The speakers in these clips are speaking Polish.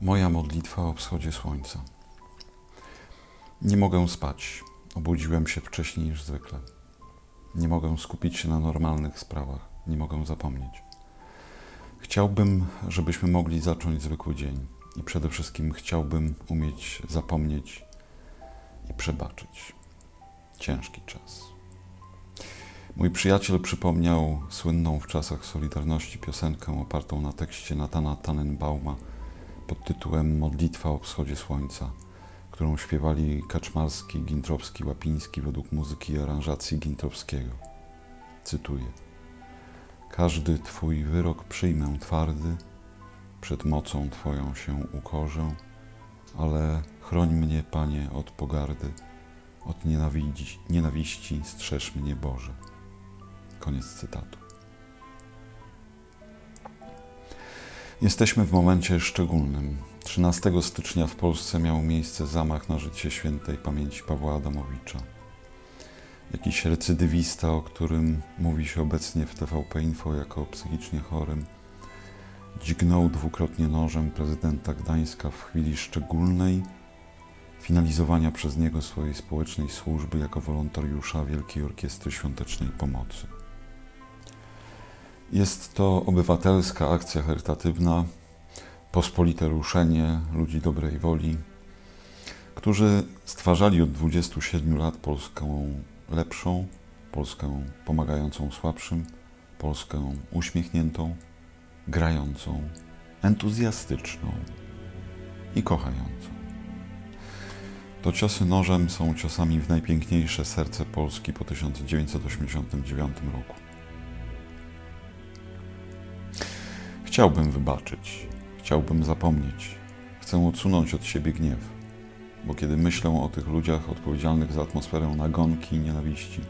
Moja modlitwa o wschodzie słońca. Nie mogę spać. Obudziłem się wcześniej niż zwykle. Nie mogę skupić się na normalnych sprawach. Nie mogę zapomnieć. Chciałbym, żebyśmy mogli zacząć zwykły dzień. I przede wszystkim chciałbym umieć zapomnieć i przebaczyć. Ciężki czas. Mój przyjaciel przypomniał słynną w czasach Solidarności piosenkę opartą na tekście Natana Tannenbauma pod tytułem Modlitwa o wschodzie słońca, którą śpiewali Kaczmarski, Gintrowski, Łapiński według muzyki i aranżacji Gintrowskiego. Cytuję. Każdy Twój wyrok przyjmę twardy, przed mocą Twoją się ukorzę, ale chroń mnie, Panie, od pogardy, od nienawiści, nienawiści strzeż mnie, Boże. Koniec cytatu. Jesteśmy w momencie szczególnym. 13 stycznia w Polsce miał miejsce zamach na życie świętej pamięci Pawła Adamowicza. Jakiś recydywista, o którym mówi się obecnie w TVP Info jako o psychicznie chorym, dźgnął dwukrotnie nożem prezydenta Gdańska w chwili szczególnej finalizowania przez niego swojej społecznej służby jako wolontariusza Wielkiej Orkiestry Świątecznej Pomocy. Jest to obywatelska akcja charytatywna, pospolite ruszenie ludzi dobrej woli, którzy stwarzali od 27 lat Polskę lepszą, Polskę pomagającą słabszym, Polskę uśmiechniętą, grającą, entuzjastyczną i kochającą. To ciosy nożem są ciosami w najpiękniejsze serce Polski po 1989 roku. Chciałbym wybaczyć, chciałbym zapomnieć, chcę odsunąć od siebie gniew, bo kiedy myślę o tych ludziach odpowiedzialnych za atmosferę nagonki i nienawiści,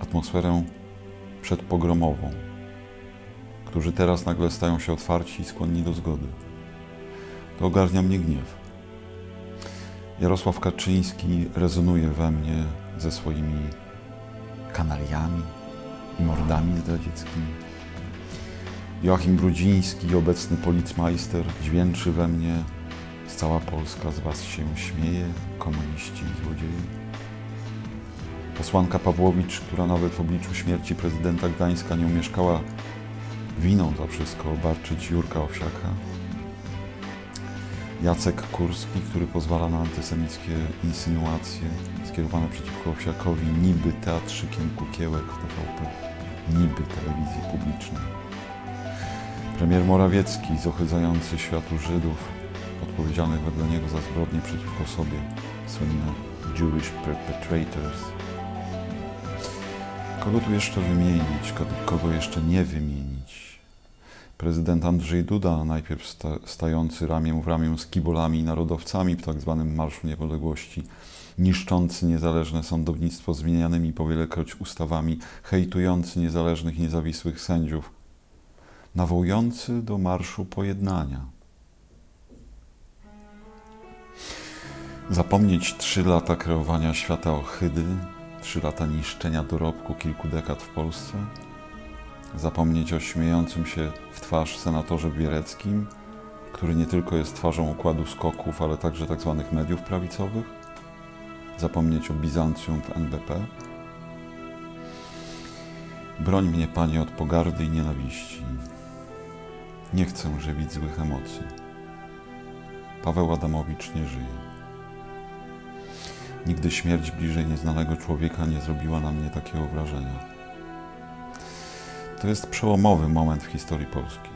atmosferę przedpogromową, którzy teraz nagle stają się otwarci i skłonni do zgody, to ogarnia mnie gniew. Jarosław Kaczyński rezonuje we mnie ze swoimi kanaliami i mordami zdradzieckimi. Joachim Brudziński, obecny policmajster, dźwięczy we mnie cała Polska z was się śmieje, komuniści i złodzieje. Posłanka Pawłowicz, która nawet w obliczu śmierci prezydenta Gdańska nie umieszkała winą za wszystko obarczyć Jurka Owsiaka. Jacek Kurski, który pozwala na antysemickie insynuacje skierowane przeciwko Owsiakowi niby teatrzykiem kukiełek w TVP, niby telewizji publicznej. Premier Morawiecki, zohydzający światu Żydów, odpowiedzialnych wedle niego za zbrodnie przeciwko sobie, słynne Jewish perpetrators. Kogo tu jeszcze wymienić, kogo jeszcze nie wymienić? Prezydent Andrzej Duda, najpierw sta stający ramię w ramię z kibolami i narodowcami w tak zwanym Marszu Niepodległości, niszczący niezależne sądownictwo zmienianymi powielekroć ustawami, hejtujący niezależnych niezawisłych sędziów, nawołujący do marszu pojednania. Zapomnieć trzy lata kreowania świata ohydy, trzy lata niszczenia dorobku kilku dekad w Polsce, zapomnieć o śmiejącym się w twarz senatorze Biereckim, który nie tylko jest twarzą układu skoków, ale także tzw. Tak mediów prawicowych, zapomnieć o Bizancjum w NBP. Broń mnie, Panie, od pogardy i nienawiści. Nie chcę żywić złych emocji. Paweł Adamowicz nie żyje. Nigdy śmierć bliżej nieznanego człowieka nie zrobiła na mnie takiego wrażenia. To jest przełomowy moment w historii Polski.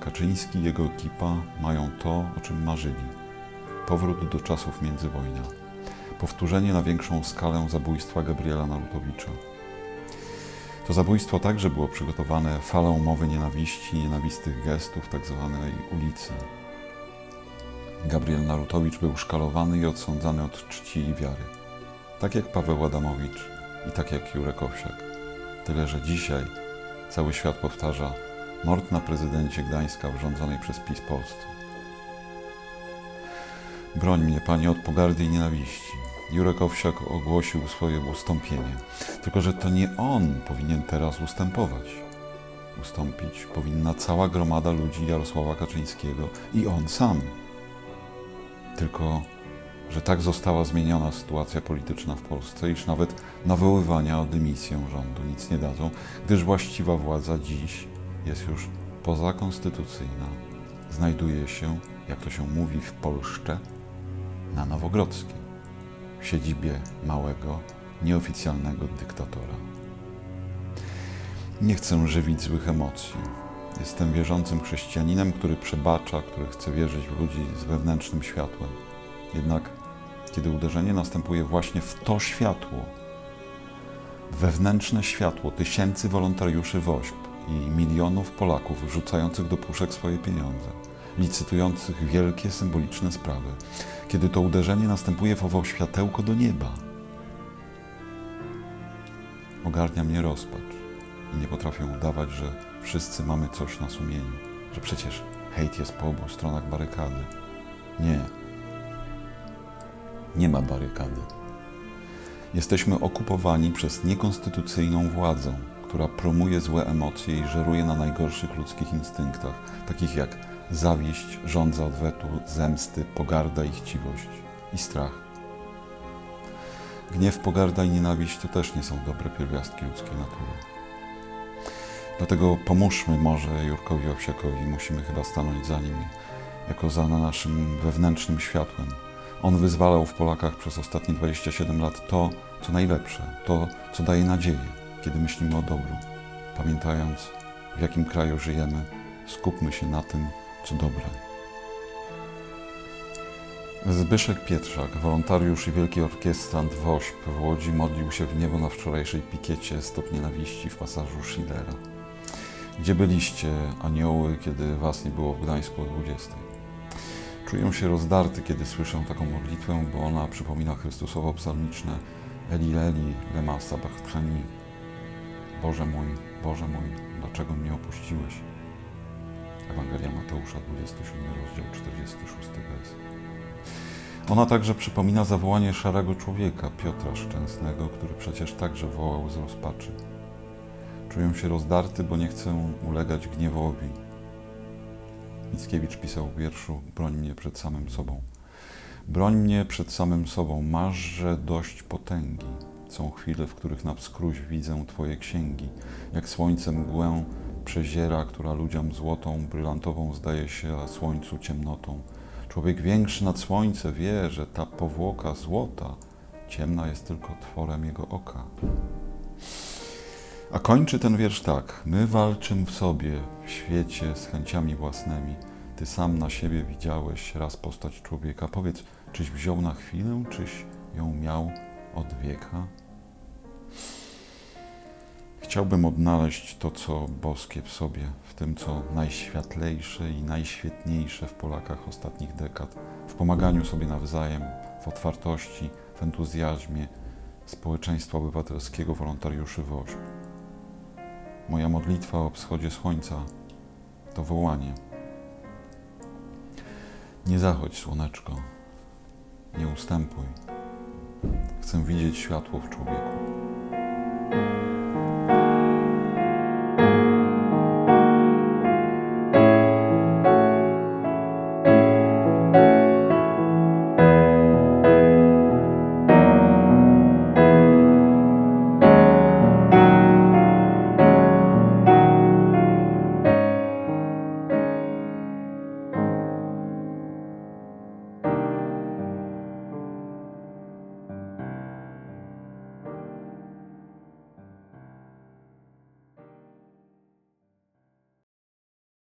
Kaczyński i jego ekipa mają to, o czym marzyli. Powrót do czasów międzywojnia. Powtórzenie na większą skalę zabójstwa Gabriela Narutowicza to zabójstwo także było przygotowane falą mowy nienawiści, nienawistych gestów tzw. Tak ulicy. Gabriel Narutowicz był szkalowany i odsądzany od czci i wiary. Tak jak Paweł Adamowicz i tak jak Jurek Owsiak. Tyle, że dzisiaj cały świat powtarza mord na prezydencie Gdańska urządzonej przez PiS Polsce. Broń mnie, Panie, od pogardy i nienawiści. Jurek Owsiak ogłosił swoje ustąpienie. Tylko, że to nie on powinien teraz ustępować. ustąpić powinna cała gromada ludzi Jarosława Kaczyńskiego i on sam. Tylko, że tak została zmieniona sytuacja polityczna w Polsce, iż nawet nawoływania o dymisję rządu nic nie dadzą, gdyż właściwa władza dziś jest już pozakonstytucyjna. Znajduje się, jak to się mówi w Polsce, na Nowogrodzkiej, w siedzibie małego, nieoficjalnego dyktatora. Nie chcę żywić złych emocji. Jestem wierzącym chrześcijaninem, który przebacza, który chce wierzyć w ludzi z wewnętrznym światłem. Jednak kiedy uderzenie następuje właśnie w to światło, wewnętrzne światło tysięcy wolontariuszy WOŚP i milionów Polaków wrzucających do puszek swoje pieniądze, licytujących wielkie symboliczne sprawy, kiedy to uderzenie następuje w owo światełko do nieba, ogarnia mnie rozpacz i nie potrafię udawać, że wszyscy mamy coś na sumieniu, że przecież hejt jest po obu stronach barykady. Nie. Nie ma barykady. Jesteśmy okupowani przez niekonstytucyjną władzę, która promuje złe emocje i żeruje na najgorszych ludzkich instynktach, takich jak zawiść, żądza odwetu, zemsty, pogarda i chciwość i strach. Gniew, pogarda i nienawiść to też nie są dobre pierwiastki ludzkiej natury. Dlatego pomóżmy może Jurkowi Owsiakowi, musimy chyba stanąć za nim, jako za naszym wewnętrznym światłem. On wyzwalał w Polakach przez ostatnie 27 lat to, co najlepsze, to, co daje nadzieję, kiedy myślimy o dobru. Pamiętając, w jakim kraju żyjemy, skupmy się na tym, co dobre. Zbyszek Pietrzak, wolontariusz i wielki orkiestrant WOŚP w Łodzi modlił się w niebo na wczorajszej pikiecie Stop Nienawiści w pasażu Schillera. Gdzie byliście, anioły, kiedy was nie było w Gdańsku o 20? Czuję się rozdarty, kiedy słyszę taką modlitwę, bo ona przypomina Chrystusowo psalmiczne Eli Eli lema sabachthani Boże mój, Boże mój, dlaczego mnie opuściłeś? Ewangelia Mateusza, 27 rozdział, 46 wers. Ona także przypomina zawołanie szarego człowieka, Piotra Szczęsnego, który przecież także wołał z rozpaczy. Czuję się rozdarty, bo nie chcę ulegać gniewowi. Mickiewicz pisał w wierszu Broń mnie przed samym sobą. Broń mnie przed samym sobą, maszże dość potęgi. Są chwile, w których na wskróś widzę Twoje księgi, jak słońce mgłę przeziera, która ludziom złotą, brylantową zdaje się, a słońcu ciemnotą. Człowiek większy nad słońce wie, że ta powłoka złota ciemna jest tylko tworem jego oka. A kończy ten wiersz tak. My walczymy w sobie, w świecie, z chęciami własnymi. Ty sam na siebie widziałeś raz postać człowieka. Powiedz, czyś wziął na chwilę, czyś ją miał od wieka? Chciałbym odnaleźć to, co boskie w sobie, w tym, co najświatlejsze i najświetniejsze w Polakach ostatnich dekad, w pomaganiu sobie nawzajem, w otwartości, w entuzjazmie społeczeństwa obywatelskiego wolontariuszy WOŚP. Moja modlitwa o wschodzie słońca to wołanie. Nie zachodź, słoneczko, nie ustępuj. Chcę widzieć światło w człowieku.